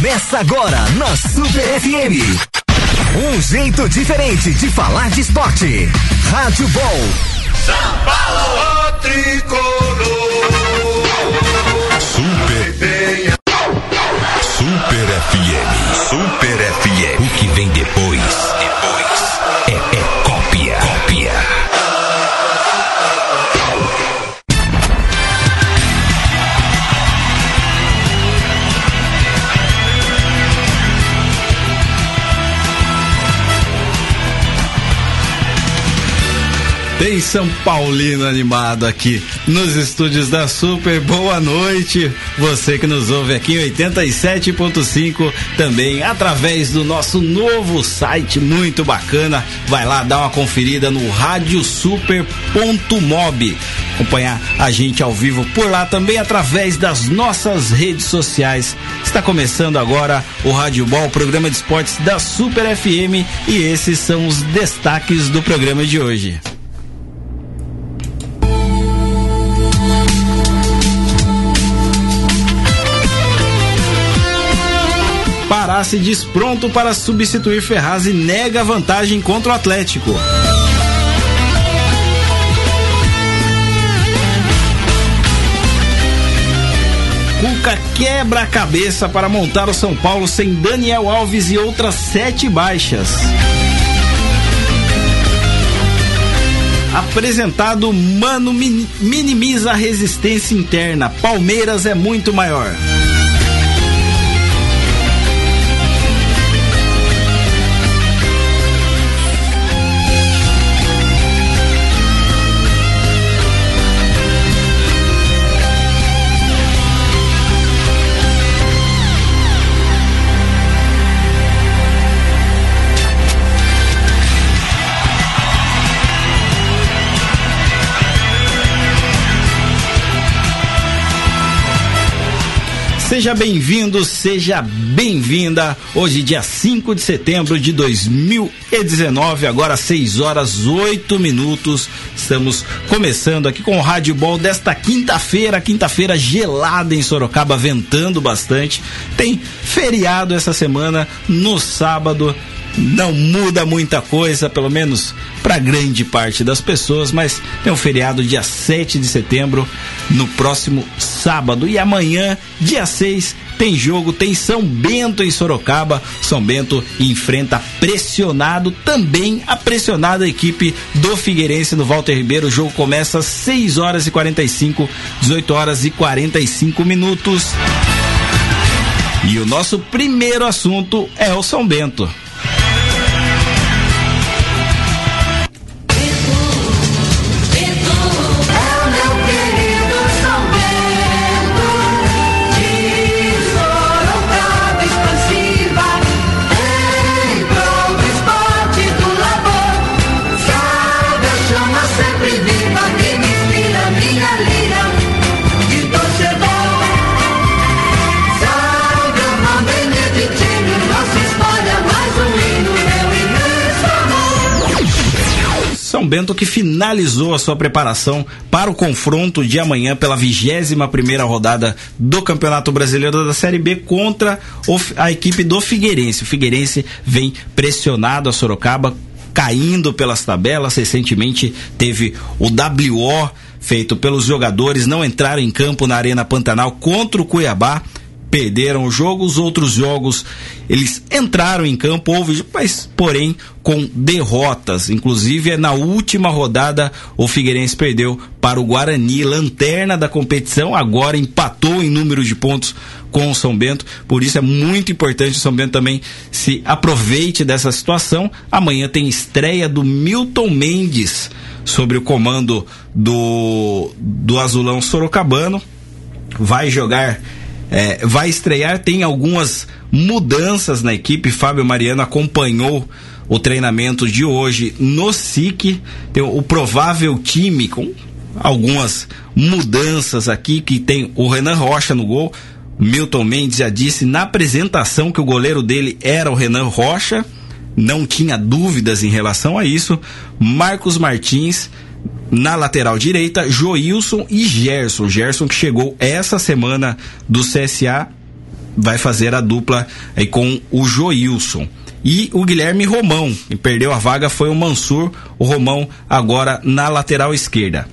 Começa agora na Super FM. Um jeito diferente de falar de esporte. Rádio Ball. São Paulo, tricolor. Super. Super FM. Super São Paulino animado aqui nos estúdios da Super. Boa noite, você que nos ouve aqui em 87.5, também através do nosso novo site muito bacana. Vai lá dar uma conferida no radiosuper.mob. Acompanhar a gente ao vivo por lá também através das nossas redes sociais. Está começando agora o Rádio Ball, programa de esportes da Super FM, e esses são os destaques do programa de hoje. Se diz pronto para substituir Ferraz e nega vantagem contra o Atlético. Cuca quebra a cabeça para montar o São Paulo sem Daniel Alves e outras sete baixas. Apresentado, Mano minimiza a resistência interna. Palmeiras é muito maior. Seja bem-vindo, seja bem-vinda. Hoje, dia 5 de setembro de 2019, agora 6 horas 8 minutos. Estamos começando aqui com o Rádio Ball desta quinta-feira, quinta-feira gelada em Sorocaba, ventando bastante. Tem feriado essa semana no sábado não muda muita coisa, pelo menos para grande parte das pessoas, mas tem um feriado dia 7 de setembro, no próximo sábado. E amanhã, dia 6, tem jogo, tem São Bento em Sorocaba. São Bento enfrenta pressionado também a pressionada equipe do Figueirense no Walter Ribeiro. O jogo começa às 6 horas e 45, 18 horas e 45 minutos. E o nosso primeiro assunto é o São Bento. São Bento que finalizou a sua preparação para o confronto de amanhã pela 21 primeira rodada do Campeonato Brasileiro da Série B contra a equipe do Figueirense. O Figueirense vem pressionado a Sorocaba, caindo pelas tabelas. Recentemente teve o WO feito pelos jogadores, não entraram em campo na Arena Pantanal contra o Cuiabá perderam o jogo, os outros jogos eles entraram em campo, houve, mas porém com derrotas. Inclusive na última rodada o Figueirense perdeu para o Guarani, lanterna da competição, agora empatou em número de pontos com o São Bento. Por isso é muito importante o São Bento também se aproveite dessa situação. Amanhã tem estreia do Milton Mendes sobre o comando do do Azulão Sorocabano. Vai jogar é, vai estrear, tem algumas mudanças na equipe. Fábio Mariano acompanhou o treinamento de hoje no SIC. Tem o provável time com algumas mudanças aqui, que tem o Renan Rocha no gol. Milton Mendes já disse na apresentação que o goleiro dele era o Renan Rocha. Não tinha dúvidas em relação a isso. Marcos Martins na lateral direita, Joilson e Gerson. Gerson que chegou essa semana do CSA vai fazer a dupla aí com o Joilson. E o Guilherme Romão, e perdeu a vaga foi o Mansur, o Romão agora na lateral esquerda.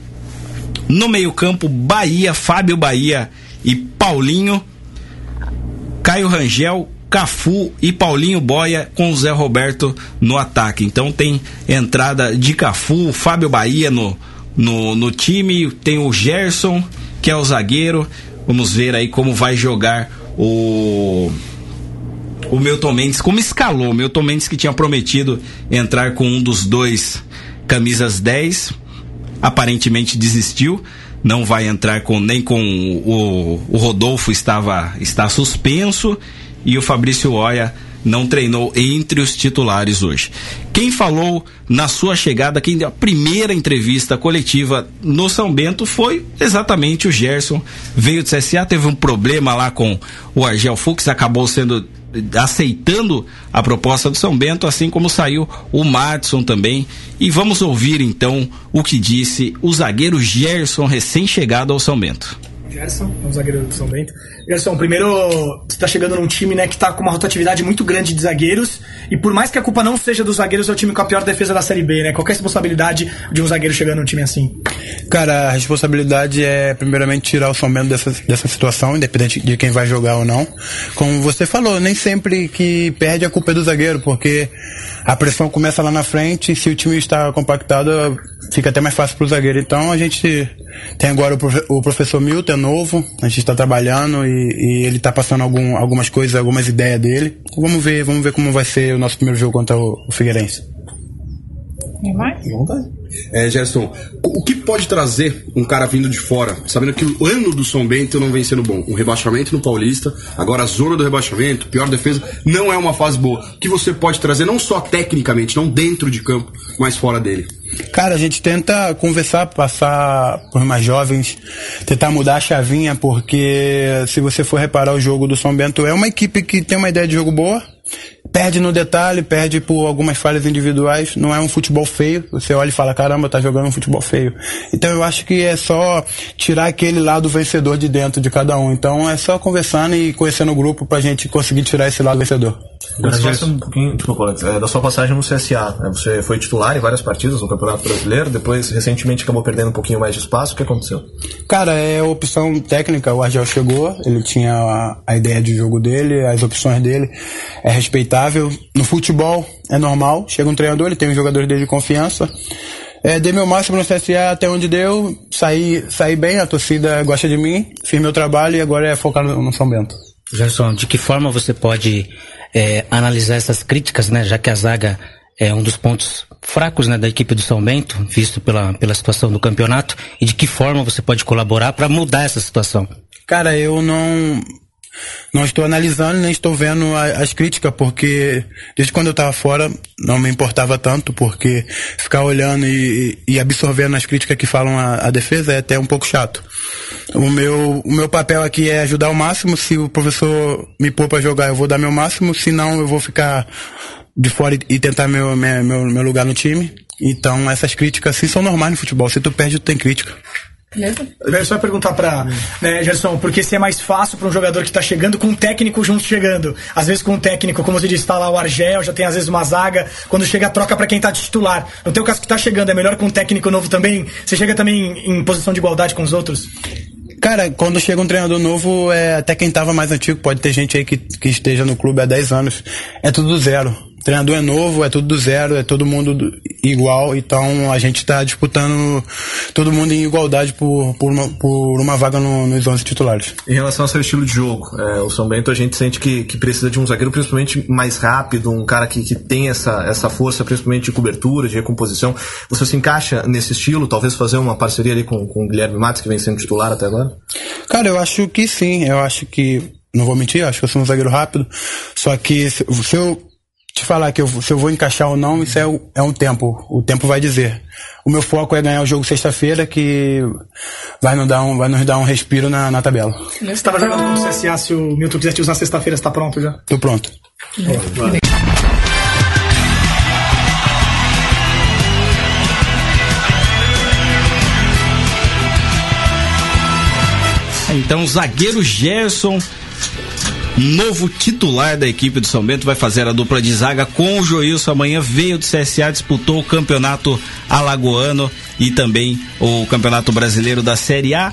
No meio-campo, Bahia, Fábio Bahia e Paulinho, Caio Rangel, Cafu e Paulinho Boia com o Zé Roberto no ataque. Então tem entrada de Cafu, Fábio Bahia no, no, no time, tem o Gerson, que é o zagueiro. Vamos ver aí como vai jogar o o Milton Mendes, como escalou. O Milton Mendes que tinha prometido entrar com um dos dois camisas 10, aparentemente desistiu. Não vai entrar com nem com o, o Rodolfo estava está suspenso e o Fabrício Oia não treinou entre os titulares hoje. Quem falou na sua chegada, quem deu a primeira entrevista coletiva no São Bento foi exatamente o Gerson. Veio do CSA, teve um problema lá com o Argel Fux, acabou sendo aceitando a proposta do São Bento, assim como saiu o Madison também. E vamos ouvir então o que disse o zagueiro Gerson, recém-chegado ao São Bento. Gerson, é um zagueiro do São Bento. Gerson, primeiro, você está chegando num time né, que está com uma rotatividade muito grande de zagueiros, e por mais que a culpa não seja dos zagueiros, é o time com a pior defesa da Série B, né? Qual é a responsabilidade de um zagueiro chegando num time assim? Cara, a responsabilidade é, primeiramente, tirar o São Bento dessa, dessa situação, independente de quem vai jogar ou não. Como você falou, nem sempre que perde a culpa é do zagueiro, porque a pressão começa lá na frente, e se o time está compactado, fica até mais fácil para o zagueiro. Então a gente tem agora o, profe o professor Milton, é novo, a gente está trabalhando e e, ele está passando algum, algumas coisas, algumas ideias dele. Então, vamos ver, vamos ver como vai ser o nosso primeiro jogo contra o, o Figueirense. E mais? É, Gerson, o que pode trazer um cara vindo de fora, sabendo que o ano do São Bento não vem sendo bom? Um rebaixamento no Paulista, agora a zona do rebaixamento, pior defesa, não é uma fase boa. O que você pode trazer, não só tecnicamente, não dentro de campo, mas fora dele? Cara, a gente tenta conversar, passar por mais jovens, tentar mudar a chavinha, porque se você for reparar o jogo do São Bento, é uma equipe que tem uma ideia de jogo boa, perde no detalhe, perde por algumas falhas individuais, não é um futebol feio, você olha e fala, caramba, tá jogando um futebol feio. Então eu acho que é só tirar aquele lado vencedor de dentro de cada um. Então é só conversando e conhecendo o grupo pra gente conseguir tirar esse lado vencedor. Você um pouquinho, desculpa, é, da sua passagem no CSA. Né? Você foi titular em várias partidas no Campeonato Brasileiro, depois recentemente acabou perdendo um pouquinho mais de espaço. O que aconteceu? Cara, é opção técnica. O Argel chegou, ele tinha a, a ideia de jogo dele, as opções dele. É respeitável. No futebol é normal. Chega um treinador, ele tem um jogador dele de confiança. É, dei meu máximo no CSA até onde deu, saí, saí bem, a torcida gosta de mim, fiz meu trabalho e agora é focar no, no São Bento. Gerson, de que forma você pode é, analisar essas críticas, né, já que a zaga é um dos pontos fracos né, da equipe do São Bento, visto pela, pela situação do campeonato, e de que forma você pode colaborar para mudar essa situação? Cara, eu não não estou analisando nem estou vendo a, as críticas, porque desde quando eu estava fora não me importava tanto, porque ficar olhando e, e absorvendo as críticas que falam a, a, defesa é até um pouco chato. O meu, o meu papel aqui é ajudar ao máximo. Se o professor me pôr para jogar, eu vou dar meu máximo. Se não, eu vou ficar de fora e, e tentar meu, meu, meu lugar no time. Então, essas críticas sim são normais no futebol. Se tu perde, tu tem crítica. Beleza? Eu só perguntar pra né, Gerson, porque se é mais fácil para um jogador que está chegando com um técnico junto chegando. Às vezes com um técnico, como você disse, está lá o Argel, já tem às vezes uma zaga. Quando chega, troca para quem está titular. No teu caso que está chegando, é melhor com um técnico novo também? Você chega também em posição de igualdade com os outros? Cara, quando chega um treinador novo, é, até quem estava mais antigo, pode ter gente aí que, que esteja no clube há 10 anos. É tudo do zero treinador é novo, é tudo do zero, é todo mundo do, igual, então a gente está disputando todo mundo em igualdade por, por, uma, por uma vaga no, nos 11 titulares. Em relação ao seu estilo de jogo, é, o São Bento a gente sente que, que precisa de um zagueiro principalmente mais rápido, um cara que, que tem essa, essa força principalmente de cobertura, de recomposição. Você se encaixa nesse estilo, talvez fazer uma parceria ali com, com o Guilherme Matos, que vem sendo titular até agora? Cara, eu acho que sim, eu acho que não vou mentir, acho que eu sou um zagueiro rápido. Só que se eu te falar que eu, se eu vou encaixar ou não, isso é, é um tempo. O tempo vai dizer. O meu foco é ganhar o jogo sexta-feira, que vai nos dar um, vai nos dar um respiro na, na tabela. Você estava jogando com o CSA, se o Milton quiser te usar sexta-feira, está pronto já? Tô pronto. Então, zagueiro Gerson novo titular da equipe do São Bento, vai fazer a dupla de zaga com o Joilson. Amanhã veio do CSA, disputou o campeonato alagoano e também o campeonato brasileiro da Série A.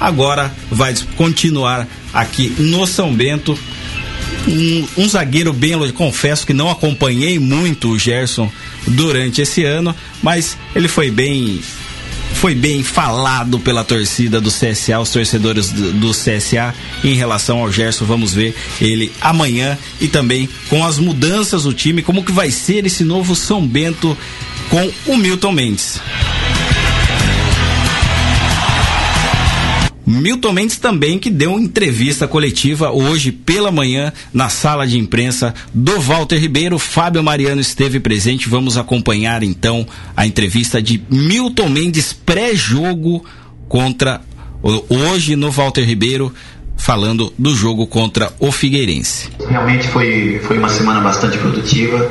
Agora vai continuar aqui no São Bento. Um, um zagueiro bem, confesso que não acompanhei muito o Gerson durante esse ano, mas ele foi bem foi bem falado pela torcida do CSA, os torcedores do, CSA em relação ao Gerson. Vamos ver ele amanhã e também com as mudanças do time, como que vai ser esse novo São Bento com o Milton Mendes. Milton Mendes também que deu entrevista coletiva hoje pela manhã na sala de imprensa do Walter Ribeiro. Fábio Mariano esteve presente. Vamos acompanhar então a entrevista de Milton Mendes pré-jogo contra hoje no Walter Ribeiro falando do jogo contra o Figueirense. Realmente foi foi uma semana bastante produtiva.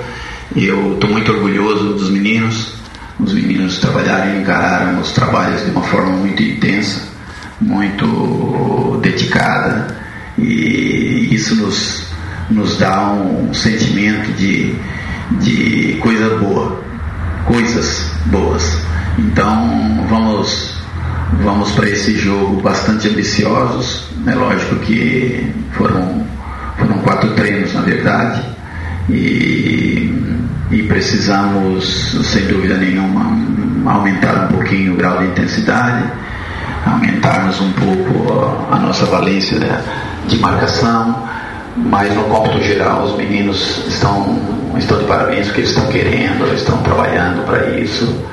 Eu estou muito orgulhoso dos meninos. Os meninos trabalharam e encararam os trabalhos de uma forma muito intensa muito dedicada e isso nos, nos dá um sentimento de, de coisa boa, coisas boas. Então vamos, vamos para esse jogo bastante ambiciosos. É lógico que foram, foram quatro treinos na verdade e, e precisamos, sem dúvida nenhuma, aumentar um pouquinho o grau de intensidade aumentarmos um pouco a nossa valência né, de marcação, mas no cômputo geral os meninos estão, estão de parabéns porque eles estão querendo, estão trabalhando para isso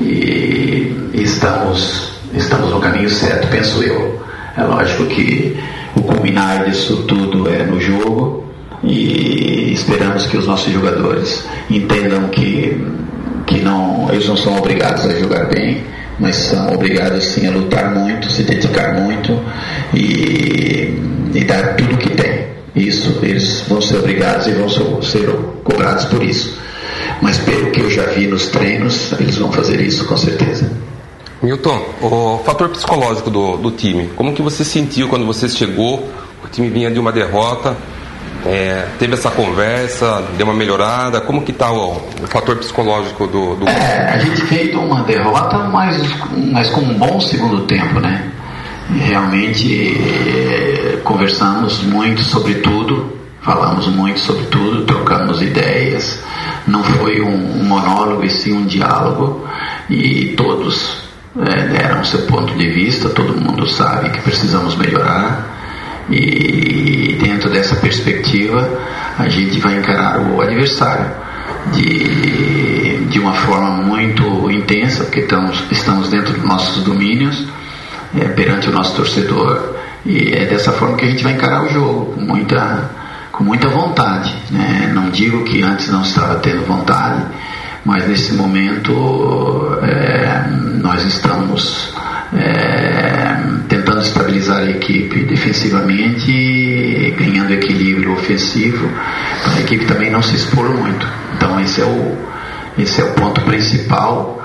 e, e estamos, estamos no caminho certo, penso eu. É lógico que o culminar disso tudo é no jogo e esperamos que os nossos jogadores entendam que, que não, eles não são obrigados a jogar bem, mas são obrigados sim a lutar muito, se dedicar muito e, e dar tudo o que tem. Isso, eles vão ser obrigados e vão ser cobrados por isso. Mas pelo que eu já vi nos treinos, eles vão fazer isso com certeza. Milton, o fator psicológico do, do time, como que você sentiu quando você chegou? O time vinha de uma derrota, é, teve essa conversa, deu uma melhorada? Como que está o, o, fator psicológico do, do... É, a gente fez uma derrota, mas, mas com um bom segundo tempo, né? Realmente é, conversamos muito sobre tudo, falamos muito sobre tudo, trocamos ideias. Não foi um, um monólogo, e sim um diálogo. E todos é, deram seu ponto de vista, todo mundo sabe que precisamos melhorar e dentro dessa perspectiva, a gente vai encarar o adversário de, de uma forma muito intensa, porque estamos, estamos dentro dos nossos domínios, é, perante o nosso torcedor, e é dessa forma que a gente vai encarar o jogo, com muita, com muita vontade. Né? Não digo que antes não estava tendo vontade, mas nesse momento é, nós estamos é, tentando estabilizar a equipe defensivamente, ganhando equilíbrio ofensivo, para a equipe também não se expor muito. Então esse é o, esse é o ponto principal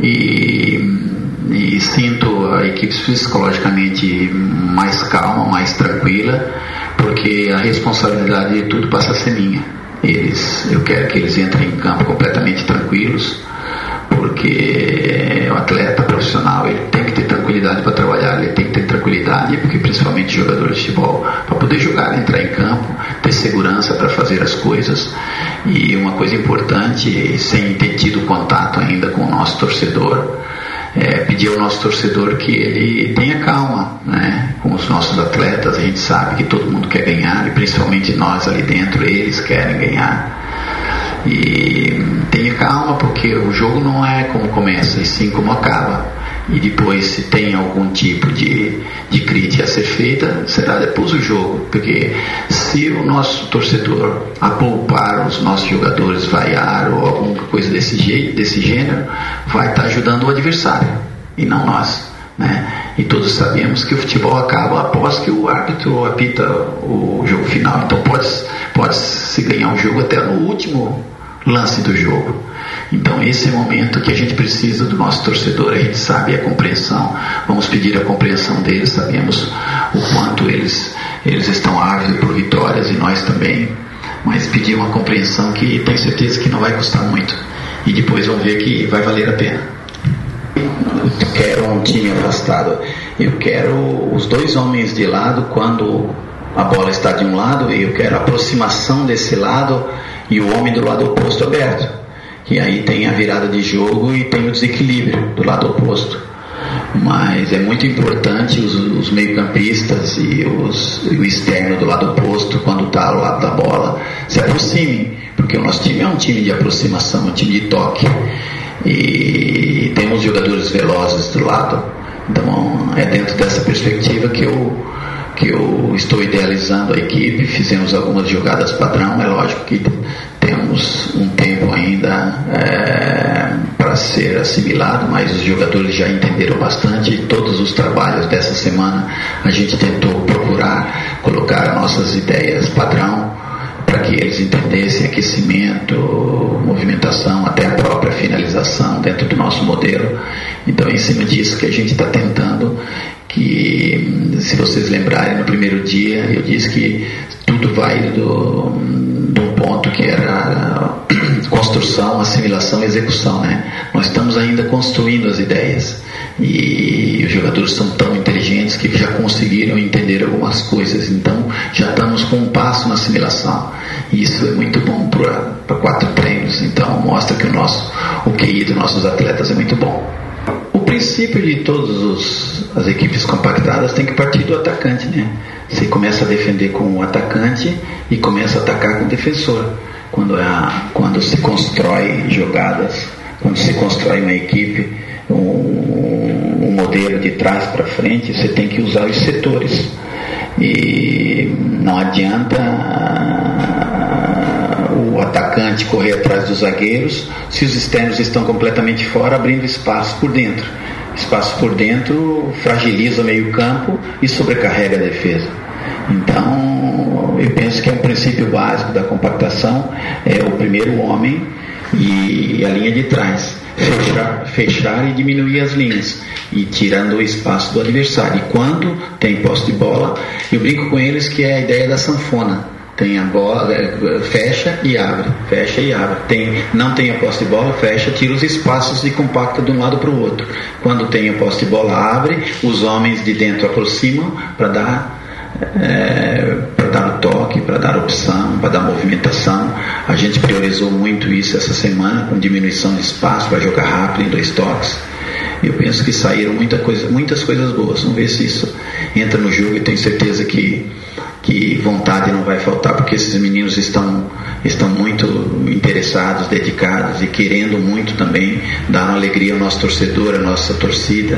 e, e sinto a equipe psicologicamente mais calma, mais tranquila, porque a responsabilidade de tudo passa a ser minha. Eles, eu quero que eles entrem em campo completamente tranquilos, porque o atleta profissional ele tem que ter tranquilidade para trabalhar, ele tem que ter tranquilidade, porque principalmente jogadores de futebol, para poder jogar, entrar em campo, ter segurança para fazer as coisas. E uma coisa importante, sem ter tido contato ainda com o nosso torcedor, é, pedir ao nosso torcedor que ele tenha calma né, com os nossos atletas. A gente sabe que todo mundo quer ganhar, e principalmente nós ali dentro, eles querem ganhar. E tenha calma, porque o jogo não é como começa, e sim como acaba. E depois, se tem algum tipo de, de crítica a ser feita, será depois do jogo. Porque se o nosso torcedor apoupar os nossos jogadores, vaiar ou alguma coisa desse, jeito, desse gênero, vai estar ajudando o adversário e não nós. Né? E todos sabemos que o futebol acaba após que o árbitro apita o jogo final. Então pode, pode se ganhar um jogo até no último lance do jogo. Então esse é o momento que a gente precisa do nosso torcedor, a gente sabe a compreensão, vamos pedir a compreensão deles, sabemos o quanto eles, eles estão ávidos por vitórias e nós também, mas pedir uma compreensão que tenho certeza que não vai custar muito. E depois vão ver que vai valer a pena. Eu quero um time afastado, eu quero os dois homens de lado quando a bola está de um lado, eu quero a aproximação desse lado e o homem do lado oposto aberto. E aí tem a virada de jogo e tem o desequilíbrio do lado oposto. Mas é muito importante os, os meio-campistas e, e o externo do lado oposto, quando está ao lado da bola, se aproximem, porque o nosso time é um time de aproximação, um time de toque. E temos jogadores velozes do lado. Então é dentro dessa perspectiva que eu que eu estou idealizando a equipe, fizemos algumas jogadas padrão, é lógico que temos um tempo ainda é, para ser assimilado, mas os jogadores já entenderam bastante. Todos os trabalhos dessa semana a gente tentou procurar colocar nossas ideias padrão para que eles entendessem aquecimento, movimentação, até a própria finalização dentro do nosso modelo. Então, em cima disso que a gente está tentando que, se vocês lembrarem, no primeiro dia eu disse que tudo vai do, do ponto que era construção, assimilação e execução, né? Nós estamos ainda construindo as ideias e os jogadores são tão inteligentes que já conseguiram entender algumas coisas, então já estamos com um passo na assimilação. E isso é muito bom para quatro treinos, então mostra que o nosso o QI dos nossos atletas é muito bom princípio de todas as equipes compactadas tem que partir do atacante, né? Você começa a defender com o atacante e começa a atacar com o defensor. Quando, é a, quando se constrói jogadas, quando se constrói uma equipe, um, um modelo de trás para frente, você tem que usar os setores. E não adianta o atacante correr atrás dos zagueiros se os externos estão completamente fora, abrindo espaço por dentro. Espaço por dentro fragiliza o meio-campo e sobrecarrega a defesa. Então, eu penso que é um princípio básico da compactação é o primeiro homem e a linha de trás. Fechar, fechar e diminuir as linhas e tirando o espaço do adversário. E quando tem posse de bola, eu brinco com eles que é a ideia da sanfona tem a bola, é, fecha e abre, fecha e abre. Tem, não tem a posse de bola, fecha, tira os espaços e compacta de um lado para o outro. Quando tem a posse de bola, abre, os homens de dentro aproximam para dar é, para dar o toque, para dar opção, para dar movimentação. A gente priorizou muito isso essa semana, com diminuição de espaço para jogar rápido em dois toques. Eu penso que saíram muita coisa, muitas coisas boas. Vamos ver se isso entra no jogo e tenho certeza que que vontade não vai faltar, porque esses meninos estão, estão muito interessados, dedicados e querendo muito também dar uma alegria ao nosso torcedor, à nossa torcida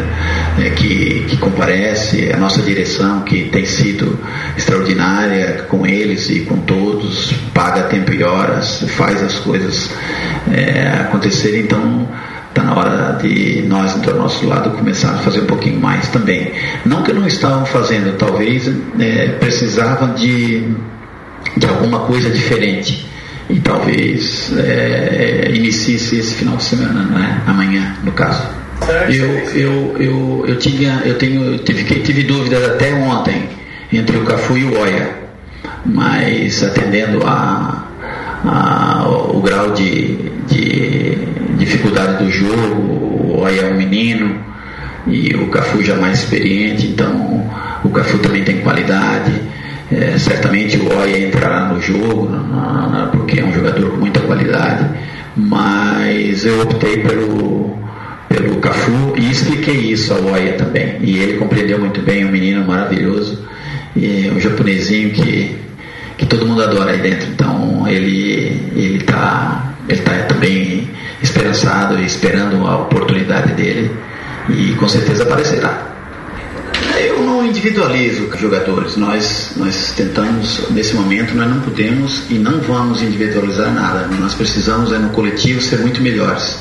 né, que, que comparece, a nossa direção que tem sido extraordinária com eles e com todos, paga tempo e horas, faz as coisas é, acontecerem. Então, Está na hora de nós, do nosso lado, começar a fazer um pouquinho mais também. Não que não estavam fazendo, talvez é, precisavam de, de alguma coisa diferente. E talvez é, inicie esse final de semana, é? amanhã, no caso. Eu, eu, eu, eu, tinha, eu tenho, eu tive, tive dúvidas até ontem entre o Cafu e o Oia, mas atendendo a, a, o grau de, de dificuldade do jogo, o Oia é um menino e o Cafu já mais experiente, então o Cafu também tem qualidade. É, certamente o Oia entrará no jogo, na, na, porque é um jogador com muita qualidade, mas eu optei pelo, pelo Cafu e expliquei isso ao Oia também. E ele compreendeu muito bem, um menino maravilhoso, e um japonesinho que, que todo mundo adora aí dentro. Então ele está ele tá também esperançado e esperando a oportunidade dele e com certeza aparecerá. Eu não individualizo jogadores, nós, nós tentamos, nesse momento, nós não podemos e não vamos individualizar nada. Nós precisamos, é no coletivo, ser muito melhores.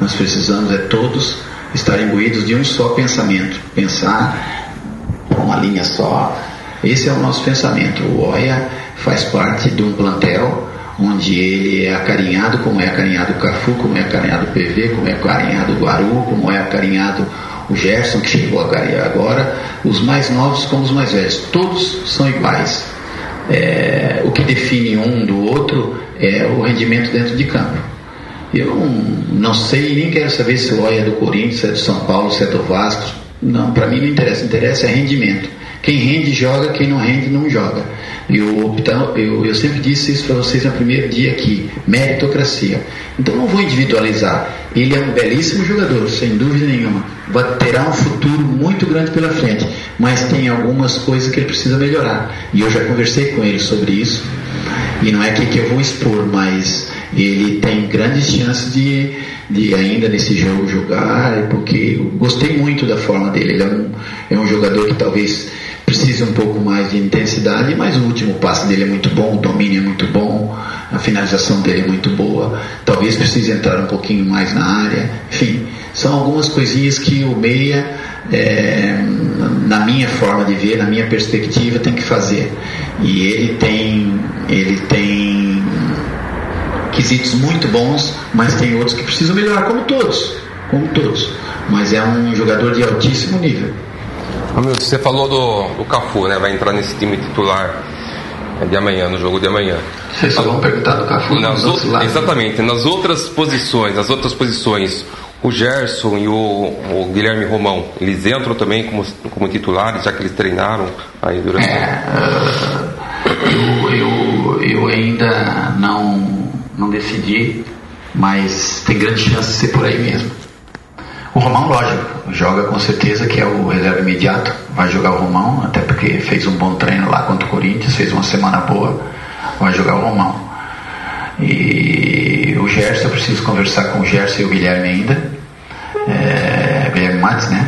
Nós precisamos, é todos estar imbuídos de um só pensamento, pensar uma linha só. Esse é o nosso pensamento. O OIA faz parte de um plantel onde ele é acarinhado, como é acarinhado o Cafu, como é acarinhado o PV, como é acarinhado o Guaru, como é acarinhado o Gerson, que chegou a acarinhar agora, os mais novos como os mais velhos. Todos são iguais. É, o que define um do outro é o rendimento dentro de campo. Eu não, não sei nem quero saber se o Lóia é do Corinthians, é do São Paulo, se é do Vasco. Não, para mim não interessa. Interessa é rendimento. Quem rende joga, quem não rende não joga. Eu, eu, eu sempre disse isso para vocês no primeiro dia aqui: meritocracia. Então não vou individualizar. Ele é um belíssimo jogador, sem dúvida nenhuma. Terá um futuro muito grande pela frente, mas tem algumas coisas que ele precisa melhorar. E eu já conversei com ele sobre isso. E não é aqui que eu vou expor, mas ele tem grandes chances de, de ainda nesse jogo jogar, porque eu gostei muito da forma dele. Ele é um, é um jogador que talvez precisa um pouco mais de intensidade, mas o último passe dele é muito bom, o domínio é muito bom, a finalização dele é muito boa. Talvez precise entrar um pouquinho mais na área. Enfim, são algumas coisinhas que o meia, é, na minha forma de ver, na minha perspectiva, tem que fazer. E ele tem, ele tem quesitos muito bons, mas tem outros que precisam melhorar, como todos, como todos. Mas é um jogador de altíssimo nível. Hamilton, você falou do, do Cafu, né? Vai entrar nesse time titular de amanhã, no jogo de amanhã. Vocês só vão perguntar do Cafu nas lados. Exatamente. Nas outras posições, nas outras posições, o Gerson e o, o, Guilherme Romão, eles entram também como, como titulares, já que eles treinaram aí durante é, uh, eu, eu, eu ainda não, não decidi, mas tem grande chance de ser por aí mesmo. O Romão, lógico, joga com certeza que é o reserva imediato. Vai jogar o Romão, até porque fez um bom treino lá contra o Corinthians, fez uma semana boa. Vai jogar o Romão. E o Gerson, eu preciso conversar com o Gerson e o Guilherme ainda. É, Guilherme Matos, né?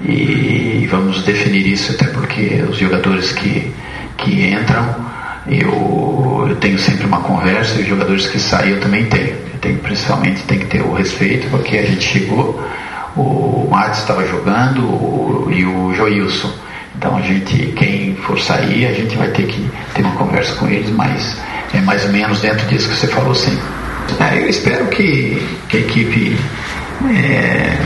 E vamos definir isso, até porque os jogadores que, que entram, eu, eu tenho sempre uma conversa, e os jogadores que saem eu também tenho. Eu tenho principalmente tem que ter o respeito, porque a gente chegou o Matos estava jogando o, e o Joilson. Então a gente, quem for sair, a gente vai ter que ter uma conversa com eles, mas é mais ou menos dentro disso que você falou sim. É, eu espero que, que a equipe é,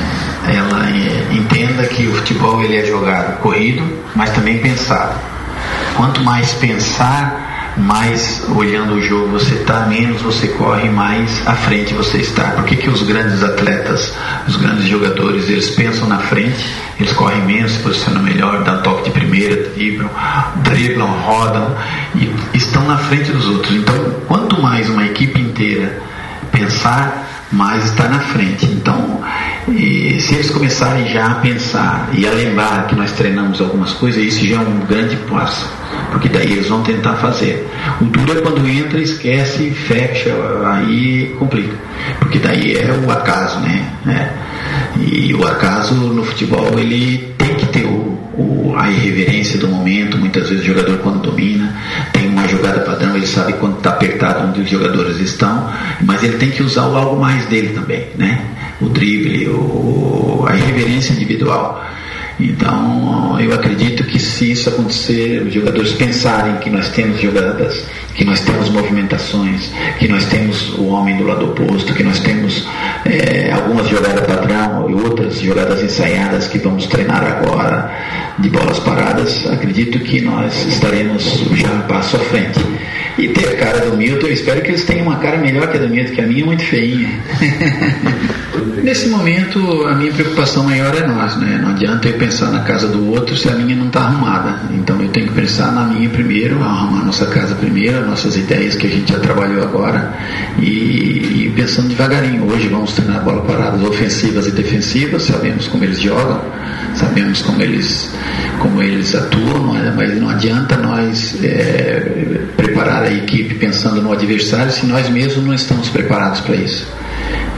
ela é, entenda que o futebol ele é jogado corrido, mas também pensado. Quanto mais pensar, mais olhando o jogo você está, menos você corre, mais à frente você está. Por que, que os grandes atletas, os grandes jogadores, eles pensam na frente, eles correm menos, se posicionam melhor, dão toque de primeira, driblam, driblam, rodam e estão na frente dos outros. Então, quanto mais uma equipe inteira pensar, mais está na frente. Então, se eles começarem já a pensar e a lembrar que nós treinamos algumas coisas, isso já é um grande passo porque daí eles vão tentar fazer. O duro é quando entra, esquece, fecha, aí complica, porque daí é o acaso, né? É. E o acaso no futebol ele tem que ter o, o, a irreverência do momento. Muitas vezes o jogador quando domina jogada padrão, ele sabe quando está apertado onde os jogadores estão, mas ele tem que usar o algo mais dele também, né? O drible, o, a irreverência individual. Então, eu acredito que se isso acontecer, os jogadores pensarem que nós temos jogadas, que nós temos movimentações, que nós temos o homem do lado oposto, que nós temos é, algumas jogadas padrão e outras jogadas ensaiadas que vamos treinar agora de bolas paradas, acredito que nós estaremos já um passo à frente. E ter a cara do Milton, eu espero que eles tenham uma cara melhor que a do Milton, que a minha é muito feinha. Nesse momento, a minha preocupação maior é nós, né? Não adianta eu pensar na casa do outro se a minha não está arrumada. Então eu tenho que pensar na minha primeiro, arrumar a nossa casa primeiro, nossas ideias que a gente já trabalhou agora e, e pensando devagarinho. Hoje vamos treinar bola paradas ofensivas e defensivas, sabemos como eles jogam, sabemos como eles, como eles atuam, mas não adianta nós é, preparar a equipe pensando no adversário se nós mesmos não estamos preparados para isso.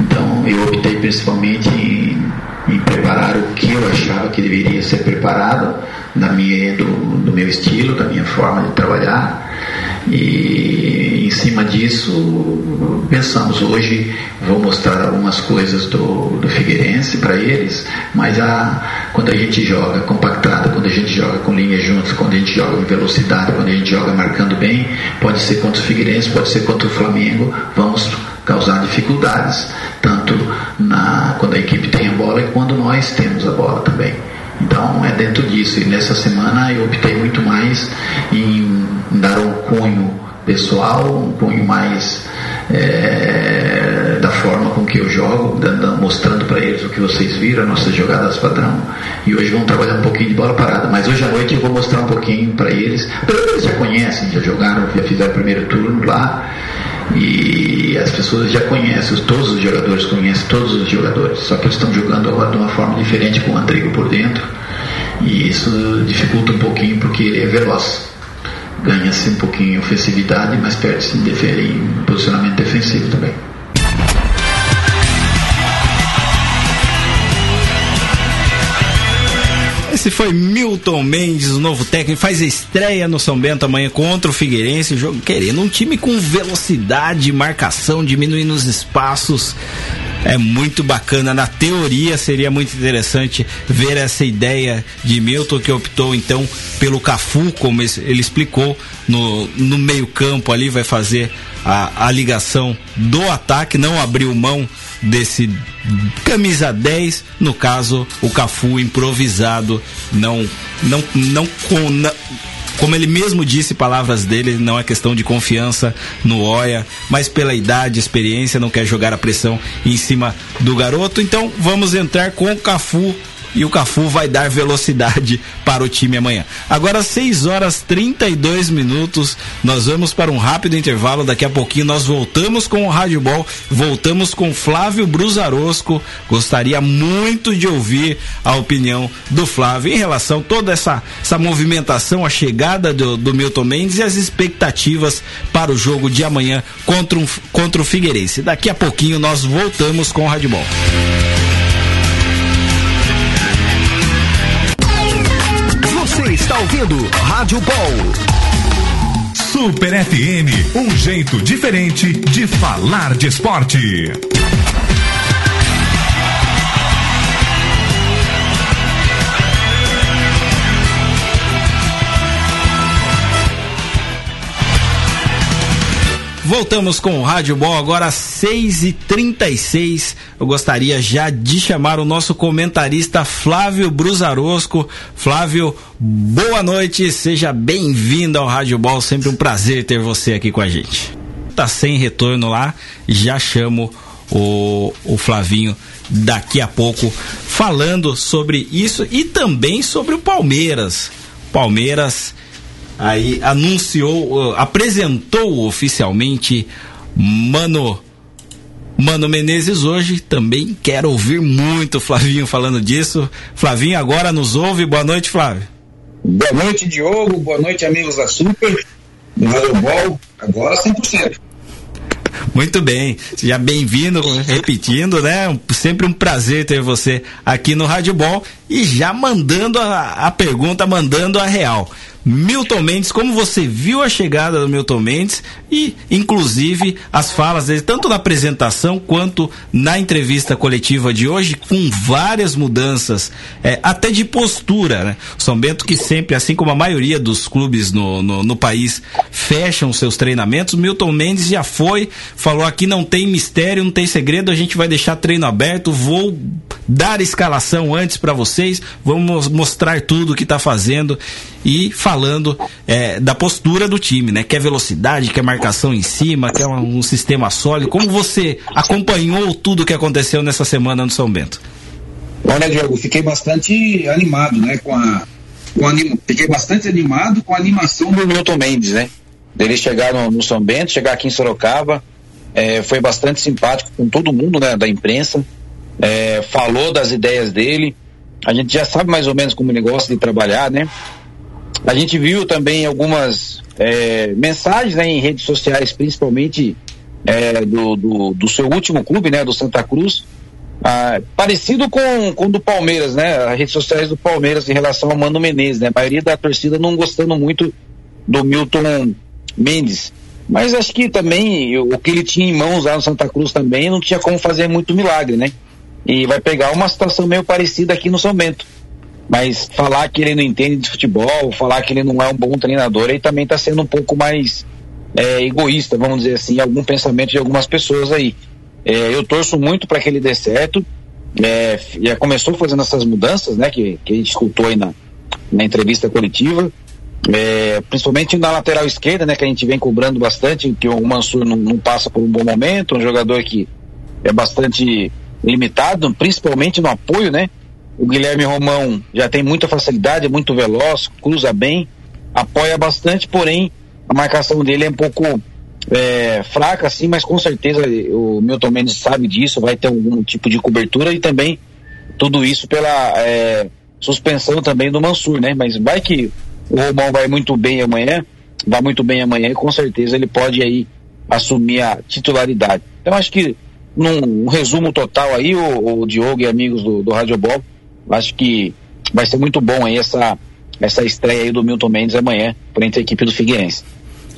Então eu optei principalmente em, em, preparar o que eu achava que deveria ser preparado da minha, do, do meu estilo, da minha forma de trabalhar e em cima disso, pensamos. Hoje vou mostrar algumas coisas do, do Figueirense para eles, mas a, quando a gente joga compactada, quando a gente joga com linhas juntas, quando a gente joga em velocidade, quando a gente joga marcando bem, pode ser contra o Figueirense, pode ser contra o Flamengo, vamos causar dificuldades, tanto na, quando a equipe tem a bola e quando nós temos a bola também. Então é dentro disso. E nessa semana eu optei muito mais em dar um cunho pessoal, um cunho mais é, da forma com que eu jogo, dando, mostrando para eles o que vocês viram, as nossas jogadas padrão. E hoje vamos trabalhar um pouquinho de bola parada. Mas hoje à noite eu vou mostrar um pouquinho para eles. Eles já conhecem, já jogaram, já fizeram o primeiro turno lá. E as pessoas já conhecem, todos os jogadores conhecem todos os jogadores, só que eles estão jogando agora de uma forma diferente com o Andrigo por dentro. E isso dificulta um pouquinho porque ele é veloz. Ganha-se um pouquinho em ofensividade, mas perde-se em, posicionamento defensivo também. Esse foi Milton Mendes, o novo técnico, faz estreia no São Bento amanhã contra o Figueirense, jogo querendo um time com velocidade, marcação, diminuindo os espaços. É muito bacana. Na teoria seria muito interessante ver essa ideia de Milton que optou então pelo Cafu, como ele explicou no, no meio campo ali, vai fazer a, a ligação do ataque, não abriu mão desse camisa 10, no caso o Cafu improvisado, não não não não, como ele mesmo disse, palavras dele, não é questão de confiança no Oia, mas pela idade, experiência, não quer jogar a pressão em cima do garoto. Então vamos entrar com o Cafu e o Cafu vai dar velocidade para o time amanhã. Agora 6 horas 32 minutos, nós vamos para um rápido intervalo, daqui a pouquinho nós voltamos com o Rádio Ball, voltamos com Flávio Brusarosco. Gostaria muito de ouvir a opinião do Flávio em relação a toda essa, essa movimentação, a chegada do, do Milton Mendes e as expectativas para o jogo de amanhã contra, um, contra o Figueirense. Daqui a pouquinho nós voltamos com o Rádio Ball. Ouvindo Rádio Ball. Super FM, um jeito diferente de falar de esporte. Voltamos com o Rádio Bom, agora 6 e 36 Eu gostaria já de chamar o nosso comentarista Flávio Brusarosco. Flávio, boa noite, seja bem-vindo ao Rádio Ball. Sempre um prazer ter você aqui com a gente. Tá sem retorno lá, já chamo o, o Flavinho daqui a pouco falando sobre isso e também sobre o Palmeiras. Palmeiras aí anunciou, uh, apresentou oficialmente Mano Mano Menezes hoje. Também quero ouvir muito Flavinho falando disso. Flavinho agora nos ouve. Boa noite, Flávio. Boa noite, Diogo. Boa noite, amigos da Super. No Ball. Agora 100%. Muito bem, seja bem-vindo, repetindo, né? Sempre um prazer ter você aqui no Rádio Ball e já mandando a, a pergunta, mandando a real. Milton Mendes, como você viu a chegada do Milton Mendes e, inclusive, as falas dele, tanto na apresentação quanto na entrevista coletiva de hoje, com várias mudanças, é, até de postura, né? São Bento que sempre, assim como a maioria dos clubes no, no, no país, fecham seus treinamentos, Milton Mendes já foi, falou aqui não tem mistério, não tem segredo, a gente vai deixar treino aberto, vou dar escalação antes para vocês, vamos mostrar tudo o que está fazendo e falando é, da postura do time, né? Quer velocidade, quer marcação em cima, quer um, um sistema sólido. Como você acompanhou tudo o que aconteceu nessa semana no São Bento? Olha, Diogo, fiquei bastante animado, né? Com a, com a, fiquei bastante animado com a animação do Milton Mendes, né? Ele chegar no, no São Bento, chegar aqui em Sorocaba, é, foi bastante simpático com todo mundo, né? Da imprensa, é, falou das ideias dele. A gente já sabe mais ou menos como ele gosta de trabalhar, né? A gente viu também algumas é, mensagens né, em redes sociais, principalmente é, do, do, do, seu último clube, né, do Santa Cruz, ah, parecido com, com o do Palmeiras, né, as redes sociais do Palmeiras em relação ao Mano Menezes, né, a maioria da torcida não gostando muito do Milton Mendes. Mas acho que também o que ele tinha em mãos lá no Santa Cruz também não tinha como fazer muito milagre, né? E vai pegar uma situação meio parecida aqui no São Bento. Mas falar que ele não entende de futebol, falar que ele não é um bom treinador, ele também está sendo um pouco mais é, egoísta, vamos dizer assim, algum pensamento de algumas pessoas aí. É, eu torço muito para que ele dê certo. É, já começou fazendo essas mudanças, né, que, que a gente escutou aí na, na entrevista coletiva. É, principalmente na lateral esquerda, né, que a gente vem cobrando bastante, que o Mansur não, não, passa por um bom momento, um jogador que é bastante limitado, principalmente no apoio, né? O Guilherme Romão já tem muita facilidade, é muito veloz, cruza bem, apoia bastante, porém a marcação dele é um pouco é, fraca, assim, mas com certeza o Milton Mendes sabe disso, vai ter algum tipo de cobertura e também tudo isso pela é, suspensão também do Mansur, né? Mas vai que o Romão vai muito bem amanhã, vai muito bem amanhã e com certeza ele pode aí assumir a titularidade. Então acho que num um resumo total aí, o, o, Diogo e amigos do, do Rádio Bob, acho que vai ser muito bom aí essa, essa estreia aí do Milton Mendes amanhã, frente à equipe do Figueirense.